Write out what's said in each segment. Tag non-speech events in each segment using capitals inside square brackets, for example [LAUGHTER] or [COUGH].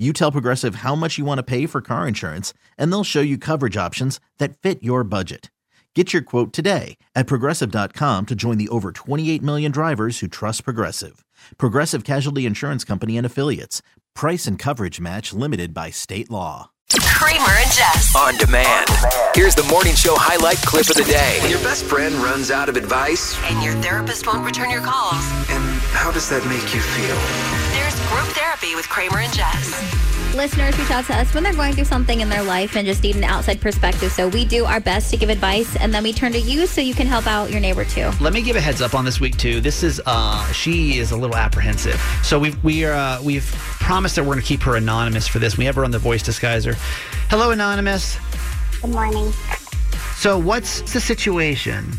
You tell Progressive how much you want to pay for car insurance, and they'll show you coverage options that fit your budget. Get your quote today at progressive.com to join the over 28 million drivers who trust Progressive. Progressive Casualty Insurance Company and Affiliates. Price and coverage match limited by state law. Kramer and Jess. On demand. Here's the morning show highlight clip of the day. When your best friend runs out of advice, And your therapist won't return your calls. and how does that make you feel? There's group therapy with Kramer and Jess. listeners reach out to us when they're going through something in their life and just need an outside perspective. So we do our best to give advice, and then we turn to you so you can help out your neighbor too. Let me give a heads up on this week too. This is uh she is a little apprehensive. So we've we are uh, we've promised that we're going to keep her anonymous for this. We have her on the voice disguiser. Hello anonymous. Good morning. So what's the situation?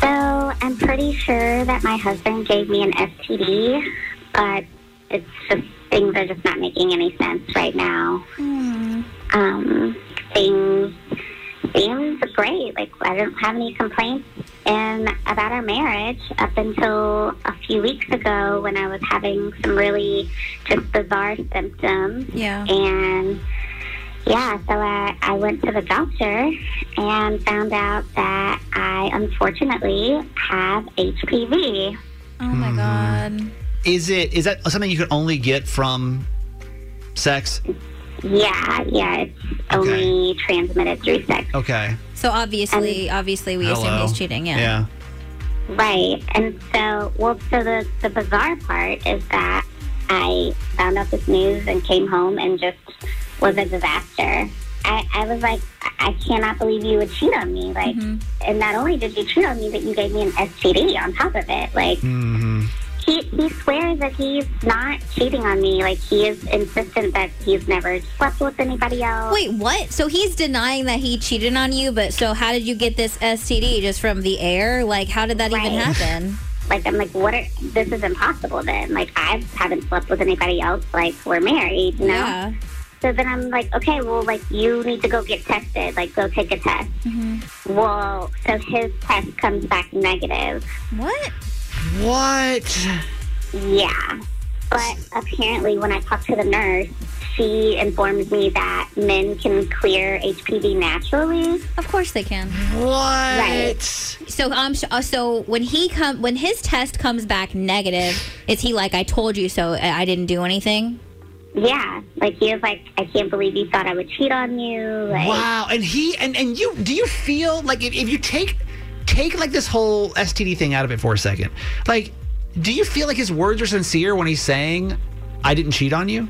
So I'm pretty sure that my husband gave me an STD, but it's just things are just not making any sense right now. Um, things seems great. Like I don't have any complaints. And about our marriage, up until a few weeks ago, when I was having some really just bizarre symptoms, Yeah. and yeah, so I, I went to the doctor and found out that I unfortunately have HPV. Oh my god. Is it is that something you can only get from sex? Yeah, yeah, it's only transmitted through sex. Okay. So obviously, obviously, we assume he's cheating. Yeah. Yeah. Right. And so, well, so the, the bizarre part is that I found out this news and came home and just was a disaster. I, I was like, I cannot believe you would cheat on me. Like, and not only did you cheat on me, but you gave me an STD on top of it. Like, Mm-hmm. He, he swears that he's not cheating on me. Like, he is insistent that he's never slept with anybody else. Wait, what? So he's denying that he cheated on you, but so how did you get this STD? Just from the air? Like, how did that even happen? [LAUGHS] Like, I'm like, what are, this is impossible then. Like, I haven't slept with anybody else. Like, we're married, you know? Yeah. So then I'm like, okay, well, like, you need to go get tested. Like, go take a test. Mm-hmm. Well, so his test comes back negative. What? What? Yeah. But apparently, when I talked to the nurse, she informed me that men can clear HPV naturally. Of course they can. What? Right. So um, uh, so when he come when his test comes back negative, is he like I told you so? I I didn't do anything. Yeah. Like, he was like, I can't believe you thought I would cheat on you. Like, Wow. And he and and you do you feel like if, if you take take like this whole STD thing out of it for a second, like do you feel like his words are sincere when he's saying I didn't cheat on you?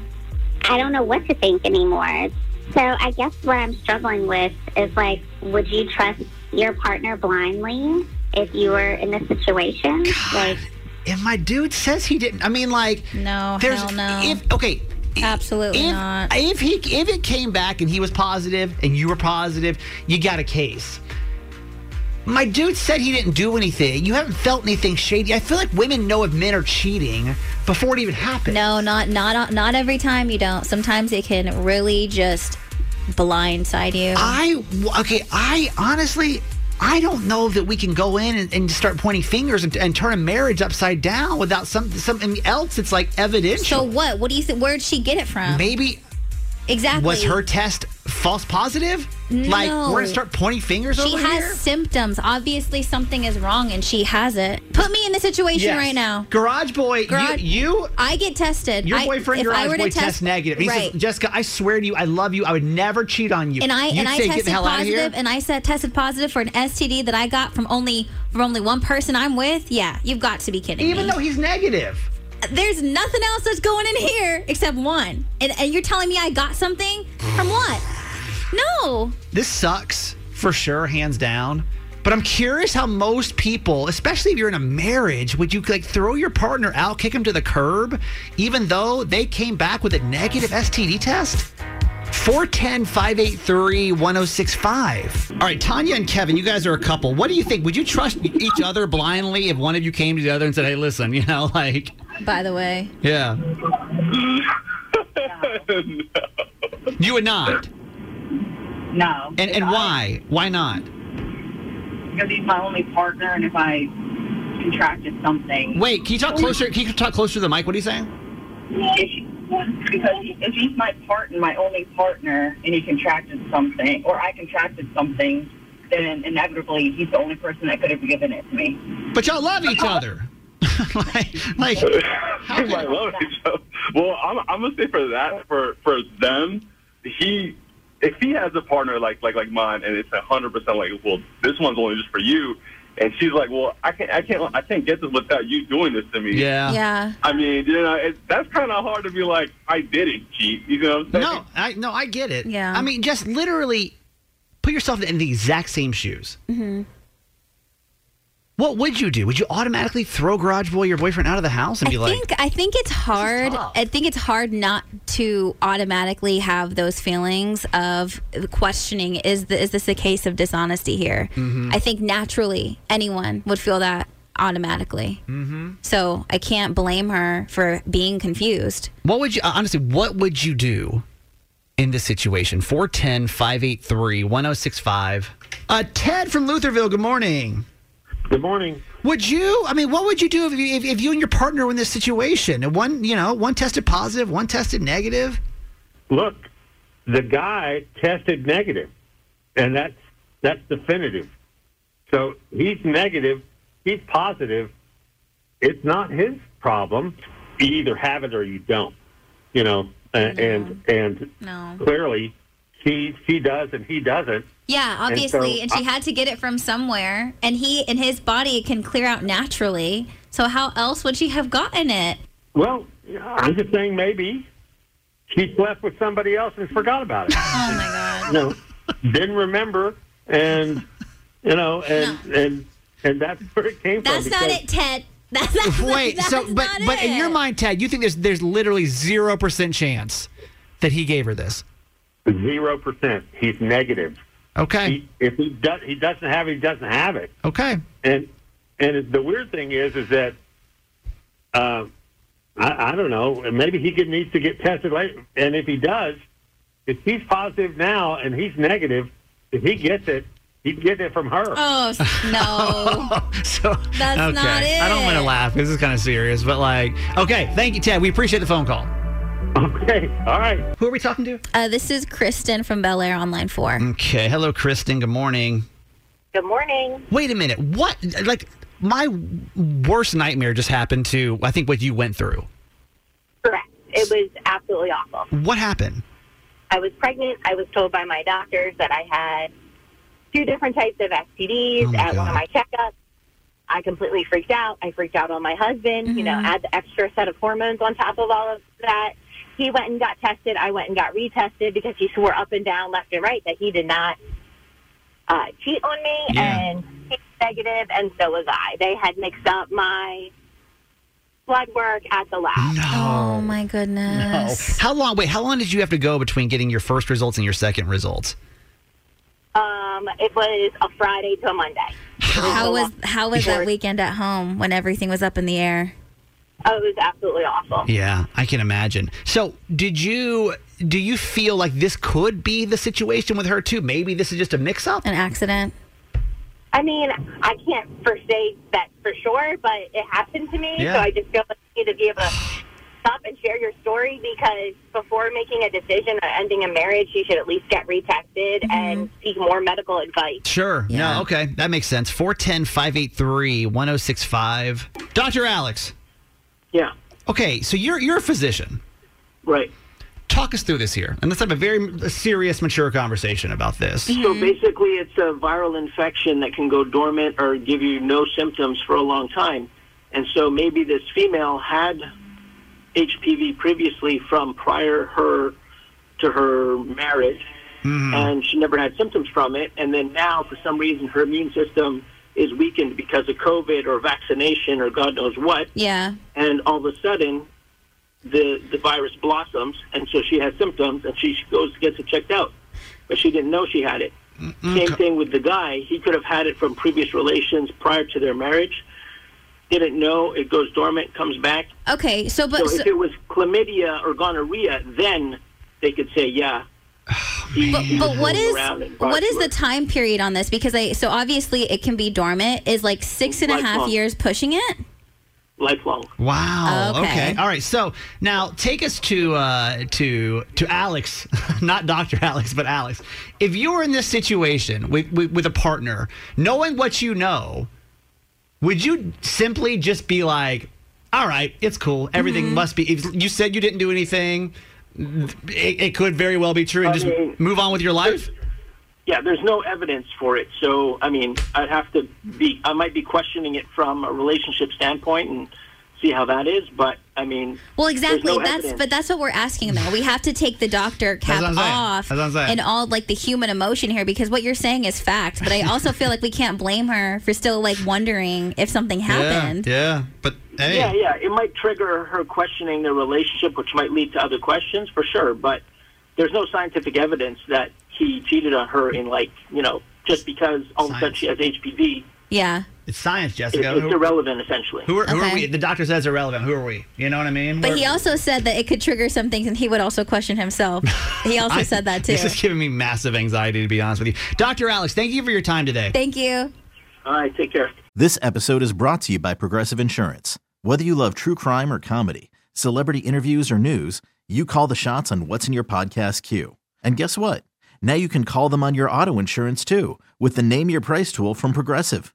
I don't know what to think anymore. So I guess what I'm struggling with is like, would you trust your partner blindly if you were in this situation? Like, If my dude says he didn't, I mean, like, No, there's hell no. if okay, Absolutely if, not. If he if it came back and he was positive and you were positive, you got a case. My dude said he didn't do anything. You haven't felt anything shady. I feel like women know if men are cheating before it even happens. No, not not not every time you don't. Sometimes it can really just blindside you. I okay. I honestly, I don't know that we can go in and, and start pointing fingers and, and turn a marriage upside down without some something else. It's like evidential. so what? What do you think? Where'd she get it from? maybe exactly. was her test false positive? Like we're gonna start pointing fingers She over has here. symptoms. Obviously, something is wrong, and she has it. Put me in the situation Yes. right now. Garage boy, Garage- you, you I get tested. your boyfriend, Garage I were boy, to test, negative. He right? says, Jessica, I swear to you, I love you. I would never cheat on you. and I You'd and I say, get tested the hell out of here. positive, and I said tested positive for an STD that I got from only from only one person I'm with. Yeah, you've got to be kidding Even me. though he's negative. there's nothing else that's going in here except one. And, and you're telling me I got something from what? No. This sucks for sure, hands down. But I'm curious how most people, especially if you're in a marriage, would you like throw your partner out, kick him to the curb, even though they came back with a negative STD test? 410 583 1065. All right, Tanya and Kevin, you guys are a couple. What do you think? Would you trust each other blindly if one of you came to the other and said, hey, listen, you know, [LAUGHS] like, By the way. yeah. [LAUGHS] You would not. No. And, and why? Why not? Because he's my only partner, and if I contracted something, Wait, can you talk closer? Can you talk closer to the mic? What are you saying? if, because if he's my partner, my only partner, and he contracted something, or I contracted something, then inevitably he's the only person that could have given it to me. But y'all love each uh-huh. other. [LAUGHS] like, like uh, He might [LAUGHS] love each other. Well, I'm, I'm gonna say for that, for for them, he if he has a partner like like like mine, and it's a hundred percent like, well, this one's only just for you, and she's like, well, I can't I can't I can't get this without you doing this to me. yeah. Yeah. I mean, you know, it, that's kind of hard to be like, I didn't cheat. You know what I'm saying? No, I no, I get it. Yeah. I mean, just literally put yourself in the exact same shoes. Mm-hmm. What would you do? Would you automatically throw Garage Boy, your boyfriend, out of the house and I be like, think I think it's hard. I think it's hard not to automatically have those feelings of questioning. Is the, is this a case of dishonesty here? Mm-hmm. I think naturally anyone would feel that automatically. Mm-hmm. So I can't blame her for being confused. what would you, uh, honestly, what would you do in this situation? 410 583 1065. Uh, Ted from Lutherville, good morning. Good morning. Would you? I mean, what would you do if you, if, if you and your partner were in this situation? And One, you know, one tested positive, one tested negative. Look, the guy tested negative, and that's that's definitive. So he's negative, he's positive. It's not his problem. You either have it or you don't. You know, and and, and No. clearly she she does and he doesn't. Yeah, And obviously, so and, she I- had to get it from somewhere, and he in his body can clear out naturally. So how else would she have gotten it? Well, I'm just saying maybe she slept with somebody else and forgot about it. Oh my god. No, didn't remember, and you know, and and and that's where it came That's from. That's not it, Ted. [LAUGHS] That's, that's Wait, that's so but not but in your mind, Ted, you think there's there's literally zero percent chance that he gave her this? Zero percent. He's negative. Okay, He, if he does, he doesn't have it. He doesn't have it. okay. And and the weird thing is, is that uh, I, I don't know. Maybe he could, needs to get tested later. And if he does, if he's positive now and he's negative, if he gets it, he can get it from her. Oh no. [LAUGHS] so That's okay. not it. I don't want to laugh. This is kind of serious, but like, okay. Thank you, Ted. We appreciate the phone call. Okay, all right. Who are we talking to? uh, this is Kristen from Bel Air Online four. Okay. Hello, Kristen. Good morning. Good morning. Wait a minute. What? Like, my worst nightmare just happened to. I think what you went through. Correct. It was absolutely awful. What happened? I was pregnant. I was told by my doctors that I had two different types of STDs Oh, my at one of my checkups. I completely freaked out. I freaked out on my husband. You know, add the extra set of hormones on top of all of that. He went and got tested. I went and got retested because he swore up and down, left and right, that he did not uh, cheat on me, Yeah. and he's negative, and so was I. They had mixed up my blood work at the lab. Oh my No. goodness. How long? Wait. How long did you have to go between getting your first results and your second results? Um, it was a Friday to a Monday. How was how was that weekend at home when everything was up in the air? Oh, it was absolutely awful. Yeah, I can imagine. So, did you do you feel like this could be the situation with her too? Maybe this is just a mix-up. An accident? I mean, I can't for say that for sure, but it happened to me. Yeah. So I just feel like you need to be able to [SIGHS] stop and share your story because before making a decision on ending a marriage, you should at least get retested mm-hmm. and seek more medical advice. Sure. Yeah. No. Okay, that makes sense. 410-583-1065. Dr. Alex. Yeah, Okay, so you're you're a physician. right. Talk us through this here, and let's have a very serious, mature conversation about this. So mm-hmm. basically, it's a viral infection that can go dormant or give you no symptoms for a long time. And so maybe this female had HPV previously from prior her to her marriage, mm-hmm. and she never had symptoms from it. And then now, for some reason, her immune system is weakened because of COVID or vaccination or God knows what. Yeah. And all of a sudden, the the virus blossoms, and so she has symptoms, and she goes gets it checked out, but she didn't know she had it. Mm-hmm. Same thing with the guy. He could have had it from previous relations prior to their marriage. Didn't know. It goes dormant, comes back. Okay, so but so, so, if it was chlamydia or gonorrhea, then they could say, yeah. He- but, he but was what rolling is around and brought what is the time period on this? Because I so obviously it can be dormant. Is like six and a half Lifelong. years pushing it? lifelong? Wow. Okay. Okay. All right. So now take us to uh, to to Alex, [LAUGHS] not Doctor Alex, but Alex. If you were in this situation with, with with a partner, knowing what you know, would you simply just be like, "All right, it's cool. Everything Mm-hmm. must be." If you said you didn't do anything, it, it could very well be true, and I just mean, move on with your life. Yeah, there's no evidence for it. So, I mean, I'd have to be, I might be questioning it from a relationship standpoint and see how that is. But, I mean, Well, exactly. no that's evidence. but that's what we're asking though. We have to take the doctor cap what I'm off That's what I'm and all like the human emotion here because what you're saying is fact. But I also feel like we can't blame her for still like wondering if something happened. Yeah. But hey. Yeah, yeah. It might trigger her questioning the relationship, which might lead to other questions for sure. But there's no scientific evidence that he cheated on her in, like, you know, just because all of a sudden she has HPV. Yeah. It's science, It, Jessica. it's Who- irrelevant, essentially. Who are, who are we? The doctor says irrelevant. Who are we? You know what I mean? But We're- he also said that it could trigger some things and he would also question himself. He [LAUGHS] also I- said that [LAUGHS] too. This is giving me massive anxiety, to be honest with you. Dr. Alex, thank you for your time today. Thank you. All right, take care. This episode is brought to you by Progressive Insurance. Whether you love true crime or comedy, celebrity interviews or news, you call the shots on what's in your podcast queue. And guess what? Now you can call them on your auto insurance too with the Name Your Price tool from Progressive.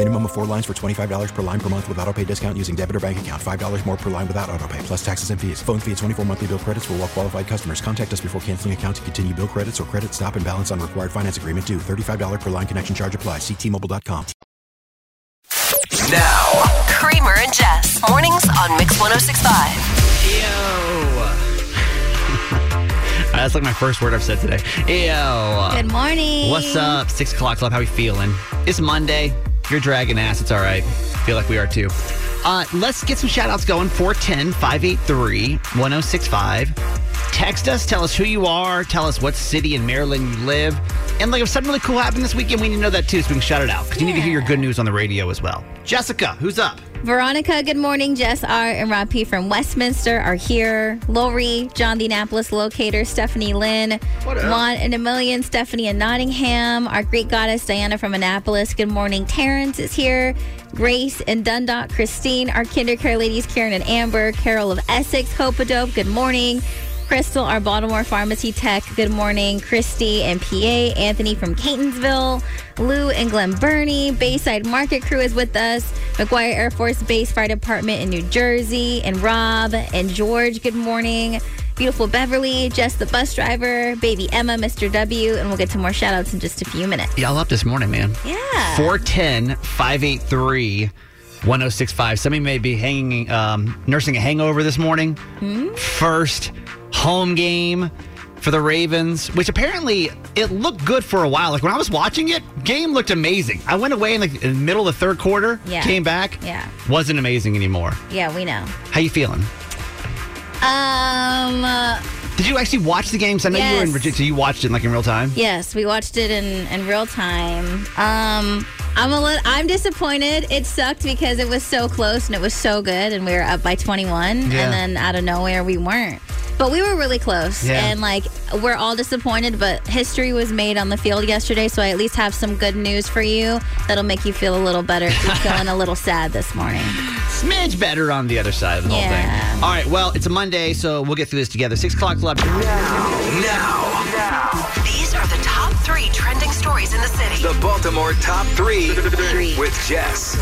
Minimum of four lines for $25 per line per month with auto pay discount using debit or bank account. $5 more per line without auto pay, plus taxes and fees. Phone fee at 24 monthly bill credits for all well qualified customers. Contact us before canceling account to continue bill credits or credit stop and balance on required finance agreement due. $35 per line connection charge applies. Ctmobile.com. Now, Kramer and Jess. Mornings on Mix 1065. [LAUGHS] That's like my first word I've said today. Ew. Good morning. What's up? Six o'clock club. How we feeling? It's Monday. If you're dragging ass. It's all right. Feel like we are too. Uh, let's get some shout outs going. 410 583 1065. Text us. Tell us who you are. Tell us what city in Maryland you live. And like if something really cool happened this weekend, we need to know that too so we can shout it out. Because you need to hear your good news on the radio as well. Jessica, who's up? Veronica, good morning. Jess R. and Rob P. from Westminster are here. Lori, John the Annapolis locator, Stephanie Lynn, Juan and a million, Stephanie in Nottingham, our Greek goddess Diana from Annapolis. Good morning. Terrence is here. Grace and Dundalk, Christine, our kinder care ladies, Karen and Amber, Carol of Essex, Hopadope. Good morning. Crystal, our Baltimore pharmacy tech. Good morning. Christy and PA. Anthony from Catonsville. Lou and Glen Burnie. Bayside Market Crew is with us. McGuire Air Force Base Fire Department in New Jersey. And Rob and George, good morning. Beautiful Beverly, Jess the bus driver, baby Emma, Mr. W. And we'll get to more shout outs in just a few minutes. Y'all up this morning, man. Yeah. 410 583 1065. Somebody may be hanging, um, nursing a hangover this morning. Hmm? First home game for the Ravens, which apparently it looked good for a while. Like when I was watching it, game looked amazing. I went away in the, in the middle of the third quarter, Yeah. came back, Yeah. wasn't amazing anymore. Yeah, we know. How you feeling? Um. uh, Did you actually watch the games? I know you were in Yes. Virginia, so you watched it like in real time. Yes, we watched it in, in real time. Um, I'm a little, I'm disappointed. It sucked because it was so close and it was so good, and we were up by 21, Yeah. and then out of nowhere we weren't. But we were really close, Yeah. and like we're all disappointed. But history was made on the field yesterday, so I at least have some good news for you that'll make you feel a little better. if You're [LAUGHS] feeling a little sad this morning. Smidge better on the other side of the whole Yeah. thing. All right, well, it's a Monday, so we'll get through this together. Six o'clock club. Now, now, now, These are the top three trending stories in the city. the Baltimore top three with Jess.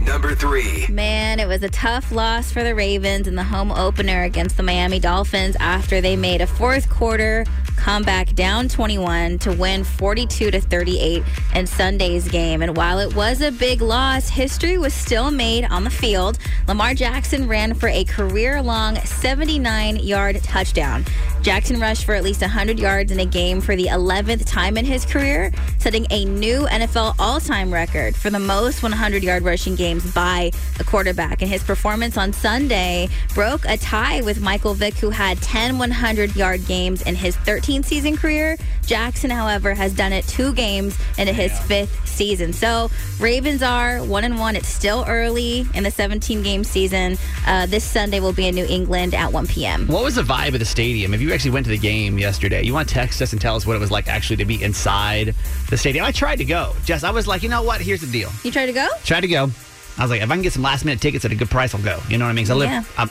Number three. Man, it was a tough loss for the Ravens in the home opener against the Miami Dolphins after they made a fourth quarter comeback down 21 to win 42 to 38 in Sunday's game. And while it was a big loss, history was still made on the field. Lamar Jackson ran for a career-long 79-yard touchdown. Jackson rushed for at least 100 yards in a game for the 11th time in his career, setting a new NFL all-time record for the most 100-yard rushing games by a quarterback. And his performance on Sunday broke a tie with Michael Vick, who had 10 100-yard games in his 13th season career. Jackson, however, has done it two games into his fifth season. So Ravens are one and one. It's still early in the 17-game season. Uh, this Sunday will be in New England at 1 p.m. What was the vibe of the stadium? If you actually went to the game yesterday, you want to text us and tell us what it was like actually to be inside the stadium. I tried to go. Jess, I was like, you know what? Here's the deal. You tried to go? Tried to go. I was like, if I can get some last minute tickets at a good price, I'll go. You know what I mean? 'Cause I live Yeah. I'm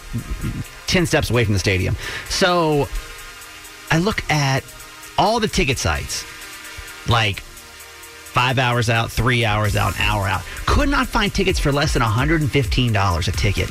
10 steps away from the stadium. So I look at all the ticket sites, like five hours out, three hours out, an hour out. Could not find tickets for less than $115 a ticket.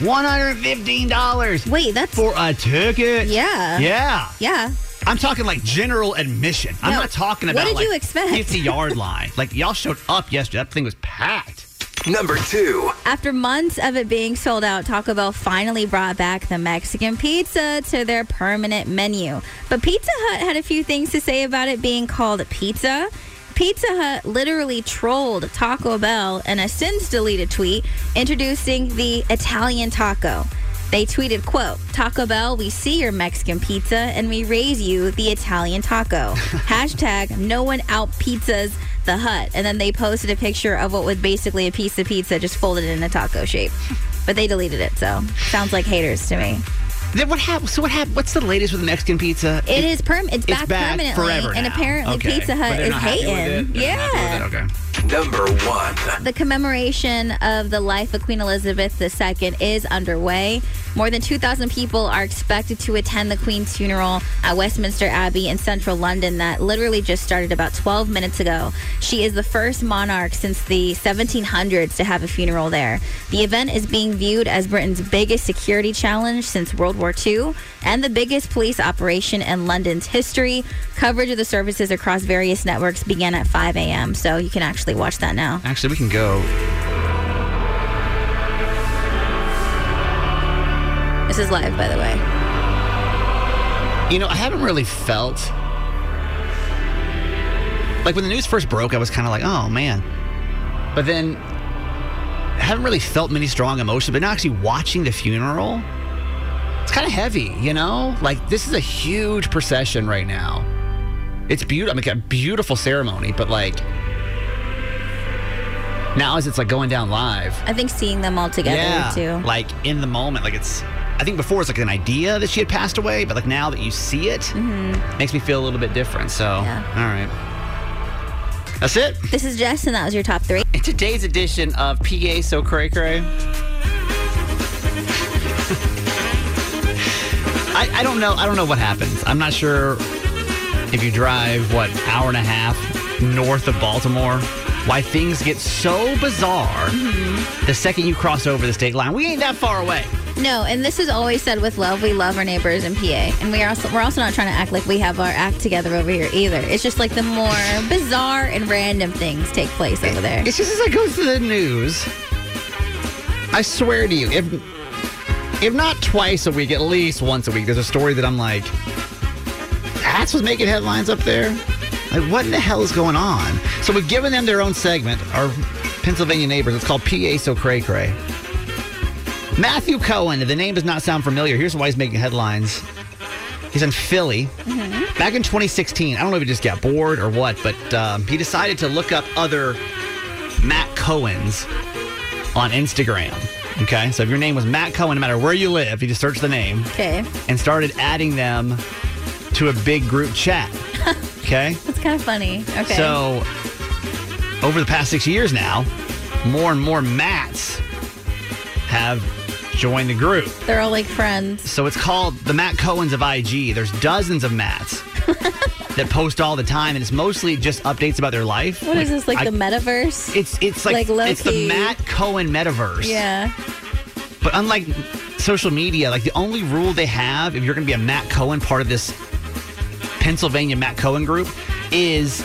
$115. Wait, that's for a ticket. Yeah. Yeah. Yeah. I'm talking like general admission. I'm not talking about What did like you expect? 50 yard line. [LAUGHS] Like y'all showed up yesterday. That thing was packed. Number two. After months of it being sold out, Taco Bell finally brought back the Mexican pizza to their permanent menu. But Pizza Hut had a few things to say about it being called pizza. Pizza Hut literally trolled Taco Bell in a since deleted tweet introducing the Italian taco. They tweeted, quote, Taco Bell, we see your Mexican pizza and we raise you the Italian taco. [LAUGHS] Hashtag no one out pizzas the hut. And then they posted a picture of what was basically a piece of pizza just folded in a taco shape. But they deleted it, so sounds like haters to me. Then what happened? So what happened? What's the latest with the Mexican pizza? It is perm. It's, It's back, back permanently, forever and now. apparently Okay. Pizza But Hut they're is not happy with hating. it? They're not happy Yeah. with it? Okay. Number one. The commemoration of the life of Queen Elizabeth II is underway. More than 2,000 people are expected to attend the Queen's funeral at Westminster Abbey in central London that literally just started about 12 minutes ago. She is the first monarch since the 1700s to have a funeral there. The event is being viewed as Britain's biggest security challenge since World War II and the biggest police operation in London's history. Coverage of the services across various networks began at 5 a.m., so you can actually watch that now. Actually, we can go. This is live, by the way. You know, I haven't really felt like when the news first broke, I was kind of like, oh man. But then I haven't really felt many strong emotions. But now actually watching the funeral, it's kind of heavy, you know? Like this is a huge procession right now. It's beautiful. I mean, a beautiful ceremony, but like now as it's like going down live. I think seeing them all together yeah, too. like in the moment, like it's. I think before it's like an idea that she had passed away, but like now that you see it, Mm-hmm. makes me feel a little bit different. So, all right. That's it. This is Jess, and that was your top three. In today's edition of PA So Cray Cray. [LAUGHS] I, I don't know. I don't know what happens. I'm not sure if you drive what hour and a half north of Baltimore. Why things get so bizarre the second you cross over the state line. We ain't that far away. No, and this is always said with love. We love our neighbors in PA, and we are also we're also not trying to act like we have our act together over here either. It's just like the more bizarre and random things take place over there. It's just as I go through the news. I swear to you, if if not twice a week, at least once a week, there's a story that I'm like, that's what's making headlines up there. Like, what in the hell is going on? So we've given them their own segment, our Pennsylvania neighbors. It's called PA So Cray Cray. Matthew Cohen, the name does not sound familiar. Here's why he's making headlines. He's in Philly. Back in 2016, I don't know if he just got bored or what, but um, he decided to look up other Matt Cohens on Instagram. Okay, so if your name was Matt Cohen, no matter where you live, you just search the name Okay. and started adding them to a big group chat. [LAUGHS] Okay? That's kind of funny. Okay. So, over the past six years now, more and more Matts have joined the group. They're all like friends. So it's called the Matt Cohens of IG. There's dozens of Matts [LAUGHS] that post all the time, and it's mostly just updates about their life. What is this, like I- the metaverse? It's it's like, Like it's the. Matt Cohen metaverse. Yeah. But unlike social media, like the only rule they have if you're going to be a Matt Cohen part of this Pennsylvania Matt Cohen group is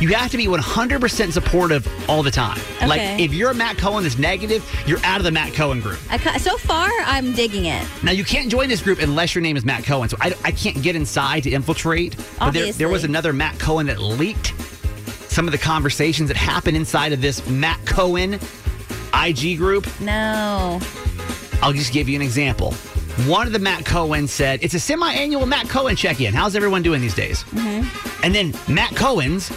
you have to be 100% supportive all the time. Like if you're a Matt Cohen that's negative, you're out of the Matt Cohen group. I, ca- so far, I'm digging it. Now you can't join this group unless your name is Matt Cohen. So I, I can't get inside to infiltrate. But there, there was another Matt Cohen that leaked some of the conversations that happened inside of this Matt Cohen IG group. No. I'll just give you an example. One of the Matt Cohen said, It's a semi annual Matt Cohen check in. How's everyone doing these days? Mm-hmm. And then Matt Cohen's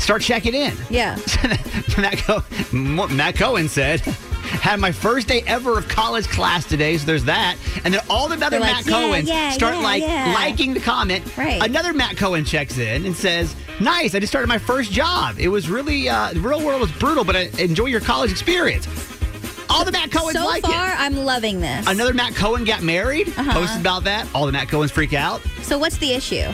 start checking in. Yeah. [LAUGHS] Matt, Co- Matt Cohen said, Had my first day ever of college class today, so there's that. And then all the other Matt like, yeah, Cohens yeah, start yeah, like liking the comment. Right. Another Matt Cohen checks in and says, Nice, I just started my first job. It was really, uh, the real world was brutal, but I enjoy your college experience. All the Matt Cohens like. so like far, it. I'm loving this. Another Matt Cohen got married. Uh-huh. Posted about that. All the Matt Cohens freak out. So what's the issue?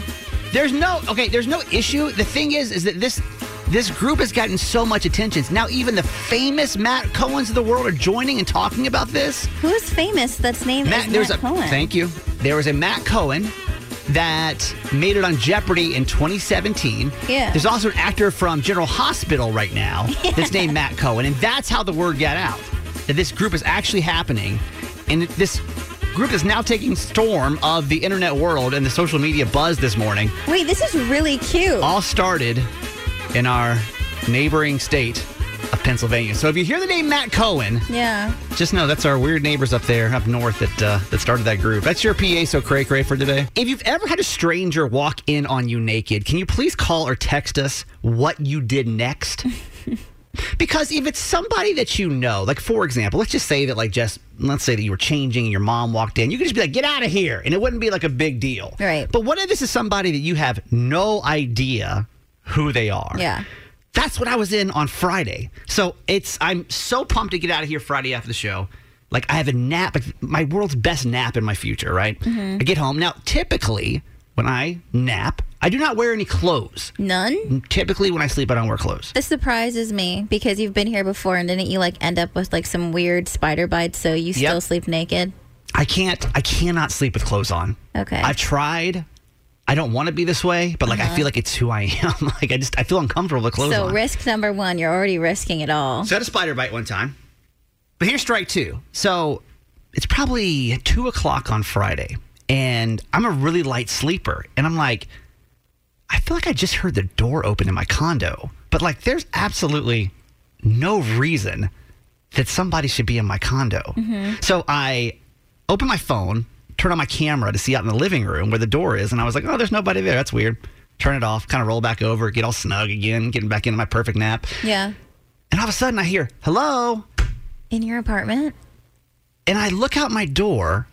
There's no okay. There's no issue. The thing is, is that this this group has gotten so much attention. Now even the famous Matt Cohens of the world are joining and talking about this. Who's famous that's named Matt, there's Matt a Cohen? thank you. There was a Matt Cohen that made it on Jeopardy in 2017. Yeah. There's also an actor from General Hospital right now [LAUGHS] that's named Matt Cohen, and that's how the word got out that this group is actually happening, and this group is now taking storm of the internet world and the social media buzz this morning. Wait, this is really cute. All started in our neighboring state of Pennsylvania. So if you hear the name Matt Cohen, Yeah. just know that's our weird neighbors up there, up north, that uh, that started that group. That's your PA, so cray cray for today. If you've ever had a stranger walk in on you naked, can you please call or text us what you did next? [LAUGHS] because if it's somebody that you know, like for example, let's just say that like just let's say that you were changing and your mom walked in, you could just be like, "Get out of here," and it wouldn't be like a big deal. Right. But what if this is somebody that you have no idea who they are? Yeah. That's what I was in on Friday. So it's I'm so pumped to get out of here Friday after the show. Like I have a nap, like my world's best nap in my future, right? Mhm. I get home. Now, typically when I nap, I do not wear any clothes. None? Typically when I sleep, I don't wear clothes. This surprises me because you've been here before and didn't you like end up with like some weird spider bites so you still Yep. sleep naked? I can't I cannot sleep with clothes on. Okay. I've tried. I don't want to be this way, but like I Uh-huh. feel like it's who I am. [LAUGHS] like I just I feel uncomfortable with clothes so on. risk number one, you're already risking it all. So I had a spider bite one time. But here's strike two. So it's probably two o'clock on Friday, and I'm a really light sleeper. And I'm like, I feel like I just heard the door open in my condo. But like, there's absolutely no reason that somebody should be in my condo. Mm-hmm. So I open my phone, turn on my camera to see out in the living room where the door is, and I was like, oh, there's nobody there. That's weird. Turn it off, kind of roll back over, get all snug again, getting back into my perfect nap. Yeah. And all of a sudden I hear, hello. In your apartment? And I look out my door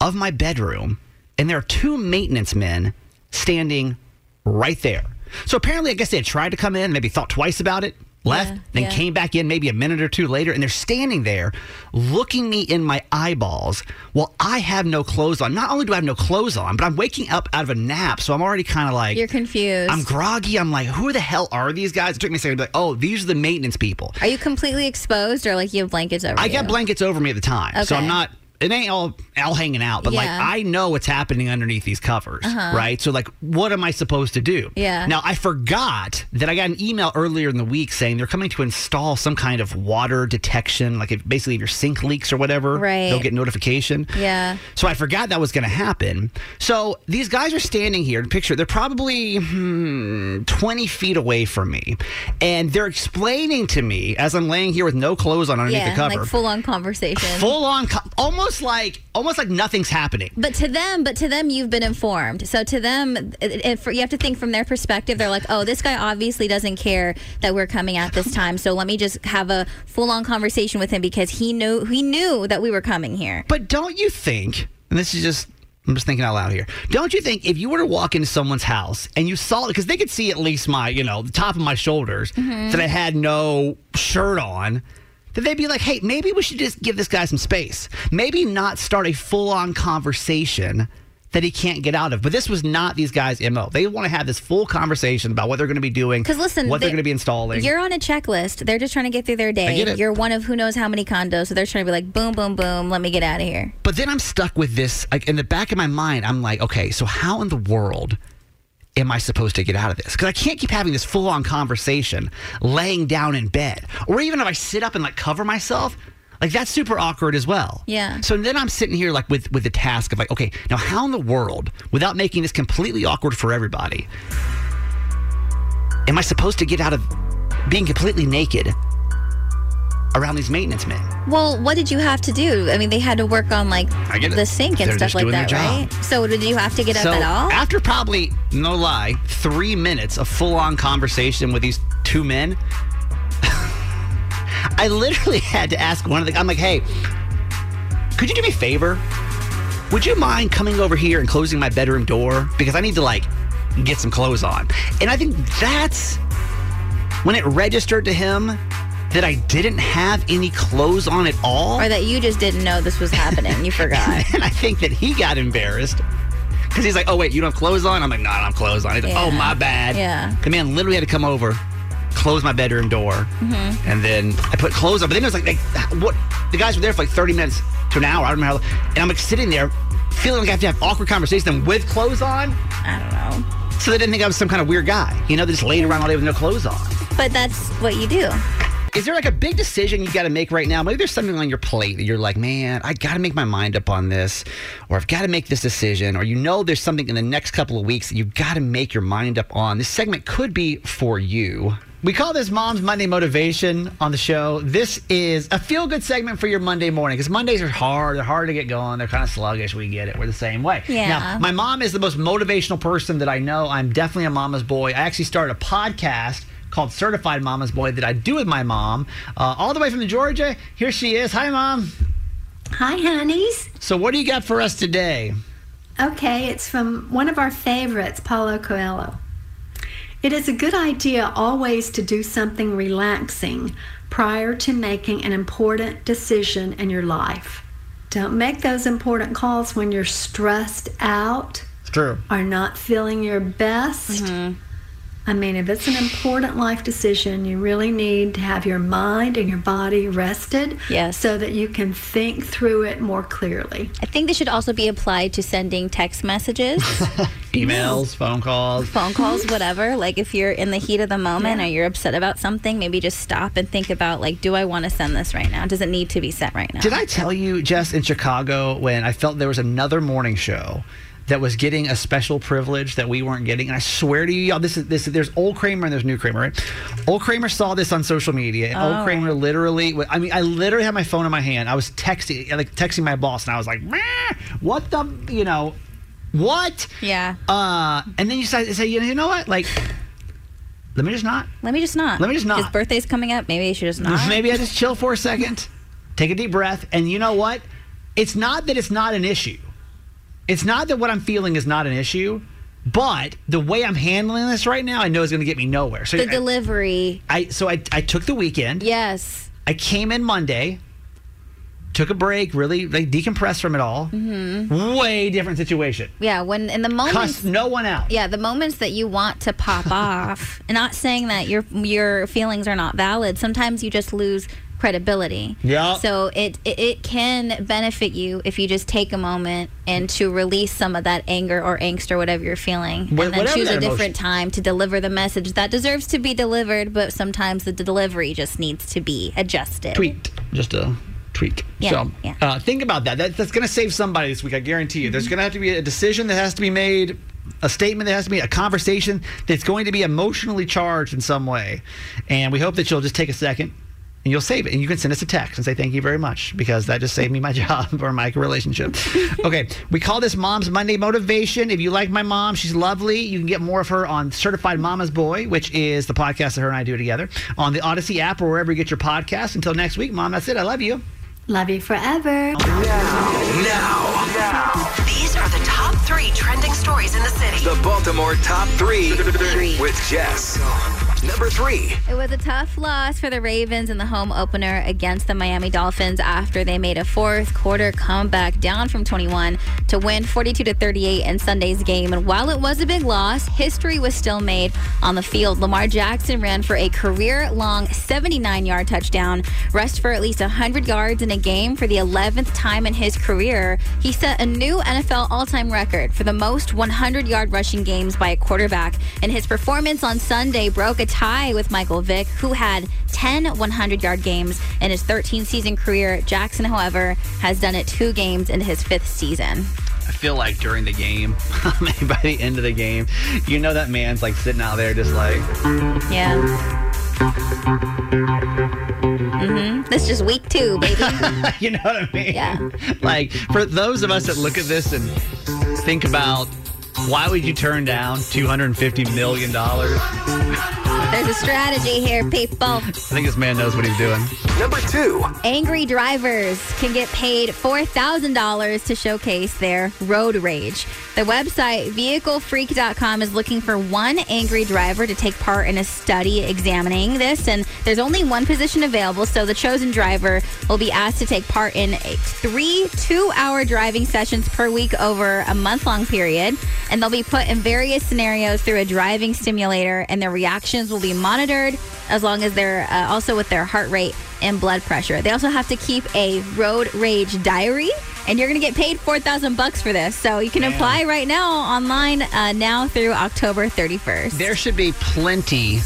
of my bedroom, and there are two maintenance men standing right there. So apparently, I guess they had tried to come in, maybe thought twice about it, left, Yeah, then yeah. came back in maybe a minute or two later, and they're standing there looking me in my eyeballs while I have no clothes on. Not only do I have no clothes on, but I'm waking up out of a nap, so I'm already kind of like. You're confused. I'm groggy. I'm like, who the hell are these guys? It took me a second to be like, oh, these are the maintenance people. Are you completely exposed or like you have blankets over I you? got blankets over me at the time, so I'm not it ain't all all hanging out, but like I know what's happening underneath these covers, Uh-huh. right? So like, what am I supposed to do? Yeah. Now I forgot that I got an email earlier in the week saying they're coming to install some kind of water detection, like if basically if your sink leaks or whatever, Right. they'll get notification. Yeah. So I forgot that was going to happen. So these guys are standing here. In picture they're probably hmm, 20 feet away from me, and they're explaining to me as I'm laying here with no clothes on underneath yeah, the cover, like full on conversation. full on, co- almost like almost like nothing's happening. But to them, but to them, you've been informed. So to them, it, it, you have to think from their perspective. They're like, oh, this guy obviously doesn't care that we're coming at this time. So let me just have a full-on conversation with him because he knew he knew that we were coming here. But don't you think? And this is just. I'm just thinking out loud here. Don't you think if you were to walk into someone's house and you saw because they could see at least my, you know, the top of my shoulders Mhm. that I had no shirt on, that they'd be like, hey, maybe we should just give this guy some space. Maybe not start a full on conversation that he can't get out of. But this was not these guys' MO. They want to have this full conversation about what they're going to be doing, Because listen, what they're going to be installing. You're on a checklist. They're just trying to get through their day. You're one of who knows how many condos. So they're trying to be like, boom, boom, boom. Let me get out of here. But then I'm stuck with this. Like in the back of my mind, I'm like, okay, so how in the world am I supposed to get out of this? Because I can't keep having this full on conversation laying down in bed. Or even if I sit up and like cover myself, like that's super awkward as well. Yeah. So then I'm sitting here like with with the task of like, okay, now how in the world, without making this completely awkward for everybody, am I supposed to get out of being completely naked around these maintenance men? Well, what did you have to do? I mean, they had to work on like the sink and They're stuff like that, right? So did you have to get up at all? after probably no lie, three minutes of full on conversation with these two men, [LAUGHS] I literally had to ask one of the. I'm like, hey, could you do me a favor? Would you mind coming over here and closing my bedroom door because I need to like get some clothes on? And I think that's when it registered to him that I didn't have any clothes on at all. or that you just didn't know this was happening. You [LAUGHS] forgot. [LAUGHS] And I think that he got embarrassed because he's like, "Oh wait, you don't have clothes on?" I'm like, "No, I don't have clothes on." He's like, "Oh my bad." Yeah. The man literally had to come over, close my bedroom door, Mhm. and then I put clothes on. But then it was like, like, what? The guys were there for like 30 minutes to an hour. I don't remember how. And I'm like sitting there, feeling like I have to have awkward conversation with clothes on. I don't know. So they didn't think I was some kind of weird guy. You know, they just laid around all day with no clothes on. But that's what you do. Is there like a big decision you got to make right now? Maybe there's something on your plate that you're like, man, I got to make my mind up on this, or I've got to make this decision, or you know there's something in the next couple of weeks that you've got to make your mind up on. This segment could be for you. We call this Mom's Monday Motivation on the show. This is a feel good segment for your Monday morning because Mondays are hard. They're hard to get going. They're kind of sluggish. We get it. We're the same way. Yeah. Now, my mom is the most motivational person that I know. I'm definitely a mama's boy. I actually started a podcast called Certified Mama's Boy that I do with my mom, uh, all the way from Georgia. Here she is. Hi, mom. Hi, honeys. So, what do you got for us today? Okay, it's from one of our favorites, Paulo Coelho. It is a good idea always to do something relaxing prior to making an important decision in your life. Don't make those important calls when you're stressed out It's true. or not feeling your best. I mean, if it's an important life decision, you really need to have your mind and your body rested Yes. so that you can think through it more clearly. I think this should also be applied to sending text messages, [LAUGHS] [LAUGHS] Emails, phone calls. phone calls, whatever. Like if you're in the heat of the moment Yeah. or you're upset about something, maybe just stop and think about like, do I want to send this right now? Does it need to be sent right now? Did I tell you, Jess, in Chicago, when I felt there was another morning show that was getting a special privilege that we weren't getting? And I swear to you, y'all, this is this. There's old Kramer and there's new Kramer. Right? Old Kramer saw this on social media, and Oh. old Kramer literally. I mean, I literally had my phone in my hand. I was texting, like texting my boss, and I was like, "Meh, "What the, you know, what?" Yeah. Uh, and then you say, say, you know, you know what, like. Let me just not. Let me just not. Let me just not. His birthday's coming up. Maybe I should just not. Maybe I just chill for a second, take a deep breath, and you know what? It's not that it's not an issue. It's not that what I'm feeling is not an issue, but the way I'm handling this right now, I know is going to get me nowhere. So the I, delivery. I so I, I took the weekend. Yes. I came in Monday, took a break, really like decompressed from it all. Mm-hmm. Way different situation. Yeah. When in the moments. Cuss no one out. Yeah, the moments that you want to pop [LAUGHS] off, and not saying that your your feelings are not valid. Sometimes you just lose credibility. Yeah. So it, it it can benefit you if you just take a moment and to release some of that anger or angst or whatever you're feeling, and then choose a different emotion- time to deliver the message that deserves to be delivered. But sometimes the delivery just needs to be adjusted. tweaked, just a tweak. Yeah, so yeah. Uh, think about that. that that's going to save somebody this week. I guarantee you. There's going to have to be a decision that has to be made, a statement that has to be, a conversation that's going to be emotionally charged in some way. And we hope that you'll just take a second. And you'll save it, and you can send us a text and say thank you very much because that just saved me my [LAUGHS] job or my relationship. [LAUGHS] Okay, we call this Mom's Monday Motivation. If you like my mom, she's lovely. You can get more of her on Certified Mama's Boy, which is the podcast that her and I do together on the Odyssey app or wherever you get your podcasts. Until next week, Mom, that's it. I love you. Love you forever. Now, now, now. These are the top three trending stories in the city. the Baltimore top three with Jess. Number three. It was a tough loss for the Ravens in the home opener against the Miami Dolphins after they made a fourth quarter comeback down from 21 to win 42 to 38 in Sunday's game. And while it was a big loss, history was still made on the field. Lamar Jackson ran for a career-long 79-yard touchdown, rushed for at least 100 yards in a game for the 11th time in his career. He set a new NFL all-time record for the most 100-yard rushing games by a quarterback, and his performance on Sunday broke a tie with Michael Vick, who had 10 100-yard games in his 13-season career. Jackson, however, has done it two games into his fifth season. I feel like during the game, [LAUGHS] by the end of the game, you know that man's like sitting out there just like, Yeah. Mm-hmm. This is just week two, baby. [LAUGHS] you know what I mean? Yeah. Like for those of us that look at this and think about why would you turn down $250 million? [LAUGHS] I There's a strategy here, people. I think this man knows what he's doing. Number two. Angry drivers can get paid $4,000 to showcase their road rage. The website vehiclefreak.com is looking for one angry driver to take part in a study examining this, and there's only one position available, so the chosen driver will be asked to take part in three two hour driving sessions per week over a month long period, and they'll be put in various scenarios through a driving simulator, and their reactions will be monitored as long as they're uh, also with their heart rate and blood pressure. They also have to keep a road rage diary, and you're going to get paid four thousand bucks for this. So you can Man. apply right now online uh, now through October 31st. There should be plenty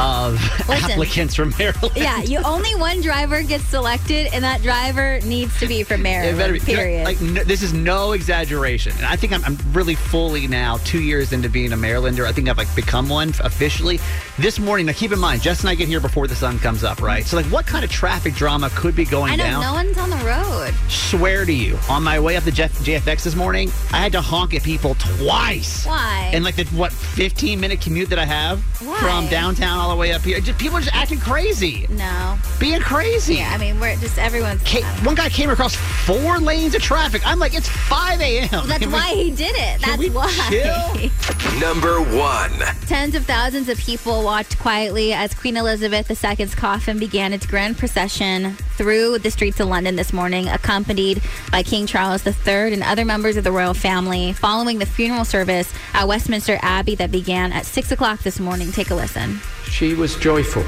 of [LAUGHS] Listen. applicants from Maryland. yeah, you only one driver gets selected, and that driver needs to be from Maryland. be- period. Like no, this is no exaggeration, and I think I'm, I'm really fully now two years into being a Marylander. I think I've like become one officially. This morning, now keep in mind, Jess and I get here before the sun comes up, right? So like, what kind of traffic drama could be going I know down? no one's on the road. Swear to you, on my way up the Jeff, JFX this morning, I had to honk at people twice. Why? And like the what 15 minute commute that I have Why? from downtown all the way up here, just, people are just acting crazy, No. being crazy. Yeah, I mean, we're just everyone's. Ca- one guy came across four lanes of traffic. I'm like, it's 5 a.m. Well, that's Can we- why he did it. That's we why. chill? [LAUGHS] Number one. Tens of thousands of people walked quietly as Queen Elizabeth II's coffin began its grand procession through the streets of London this morning, accompanied by King Charles III and other members of the royal family, following the funeral service at Westminster Abbey that began at 6 o'clock this morning. Take a listen. She was joyful,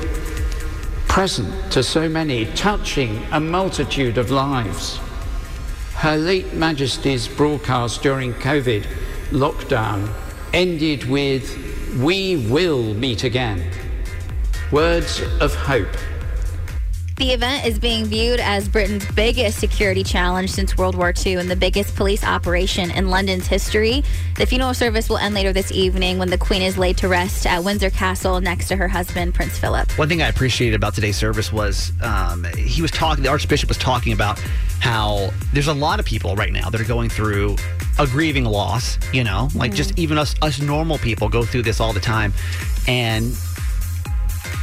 present to so many, touching a multitude of lives. Her late Majesty's broadcast during COVID lockdown ended with, We will meet again. Words of hope. The event is being viewed as Britain's biggest security challenge since World War II and the biggest police operation in London's history. The funeral service will end later this evening when the Queen is laid to rest at Windsor Castle next to her husband, Prince Philip. One thing I appreciated about today's service was um, he was talking, the Archbishop was talking about how there's a lot of people right now that are going through a grieving loss, you know, like just even us, us normal people go through this all the time. And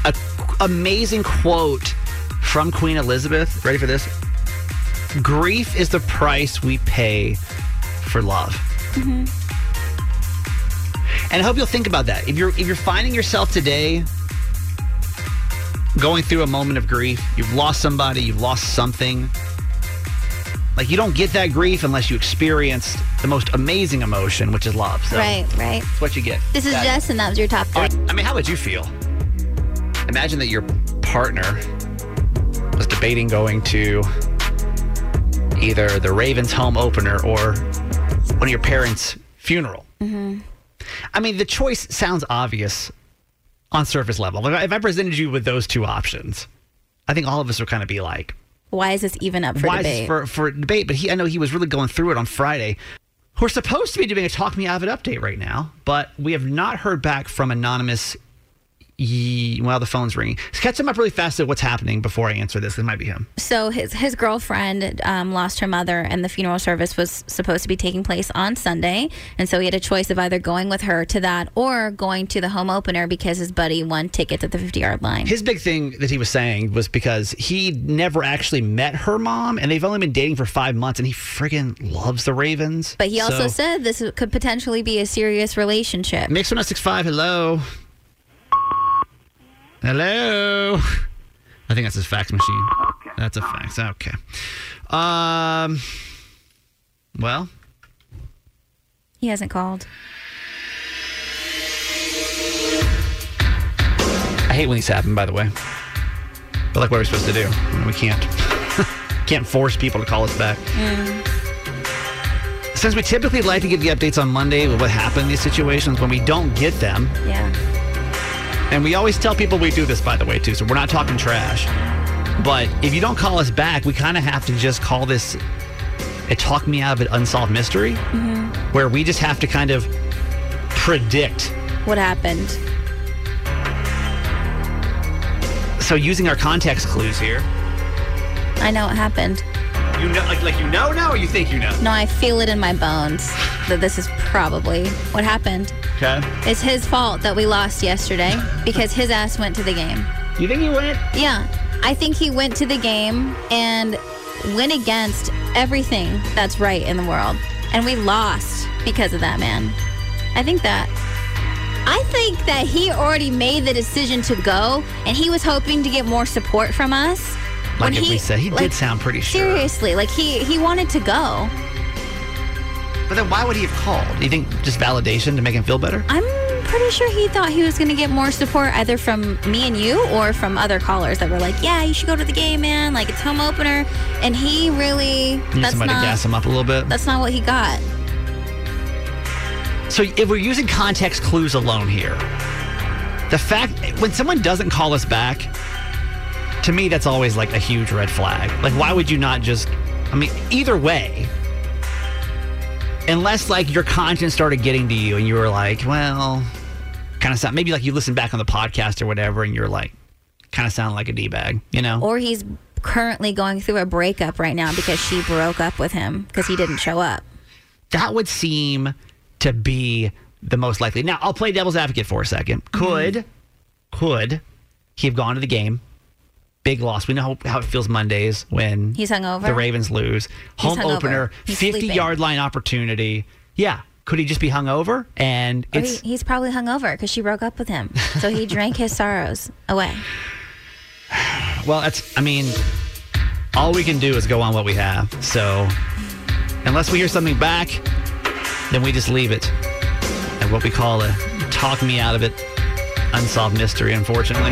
a amazing quote from Queen Elizabeth. Ready for this? Grief is the price we pay for love. Mm-hmm. And I hope you'll think about that. If you're if you're finding yourself today going through a moment of grief, you've lost somebody, you've lost something. Like you don't get that grief unless you experience the most amazing emotion, which is love. So Right, right. That's what you get. This is Jess, and that was your top three. right. I mean, how would you feel? Imagine that your partner was debating going to either the Ravens home opener or one of your parents' funeral. Mm-hmm. I mean, the choice sounds obvious on surface level. If I- If I presented you with those two options, I think all of us would kind of be like, Why is this even up for why is debate? this for, for debate? But he, I know he was really going through it on Friday. We're supposed to be doing a Talk Me Out of It update right now, but we have not heard back from anonymous. Ye, well, the phone's ringing. Catch him up really fast at what's happening before I answer this. It might be him. So his his girlfriend um, lost her mother, and the funeral service was supposed to be taking place on Sunday, and so he had a choice of either going with her to that or going to the home opener because his buddy won tickets at the fifty yard line. His big thing that he was saying was because he never actually met her mom, and they've only been dating for five months, and he friggin' loves the Ravens. But he also So- said this could potentially be a serious relationship. Mix 1065, hello. Hello. I think that's his fax machine. Okay. That's a fax. Okay. Um. Well, He hasn't called. I hate when these happen. By the way, but like, what are we supposed to do? We can't [LAUGHS] can't force people to call us back. Since we typically like to give the updates on Monday with what happened in these situations, when we don't get them, Yeah. And we always tell people we do this, by the way, too. So we're not talking trash. But if you don't call us back, we kind of have to just call this a talk me out of an unsolved mystery, Mhm. where we just have to kind of predict. What happened? So using our context clues here, I know what happened. you know, like like you know now, or you think you know. No, I feel it in my bones that this is probably what happened. Okay. It's his fault that we lost yesterday because his ass went to the game. You think he went? Yeah. I think he went to the game and went against everything that's right in the world. And we lost because of that, man. I think that. I think that he already made the decision to go and he was hoping to get more support from us. Like When if we said, he like, did sound pretty sure. Seriously, like he he wanted to go. But then why would he have called? Do you think just validation to make him feel better? I'm pretty sure he thought he was going to get more support either from me and you or from other callers that were like, "Yeah, you should go to the game, man. Like it's home opener." And he really Need that's somebody not to gas him up a little bit. that's not what he got. So if we're using context clues alone here, the fact when someone doesn't call us back, to me that's always like a huge red flag. Like why would you not just I mean either way unless like your conscience started getting to you and you were like, well, kind of sound maybe like you listen back on the podcast or whatever and you're like kind of sound like a D-bag, you know? Or he's currently going through a breakup right now because she broke up with him because he didn't show up. that would seem to be the most likely. Now, I'll play devil's advocate for a second. Mm-hmm. Could, could he have gone to the game? Big loss. We know how, how it feels Mondays when He's hungover? the Ravens lose. He's Home hungover. opener, He's 50 sleeping. yard line opportunity. Yeah. Could he just be hungover? And oh, Or it's he, he's probably hungover because she broke up with him. So he [LAUGHS] drank his sorrows away. Well, that's, I mean, all we can do is go on what we have. So, unless we hear something back, then we just leave it And what we call a talk me out of it unsolved mystery, unfortunately.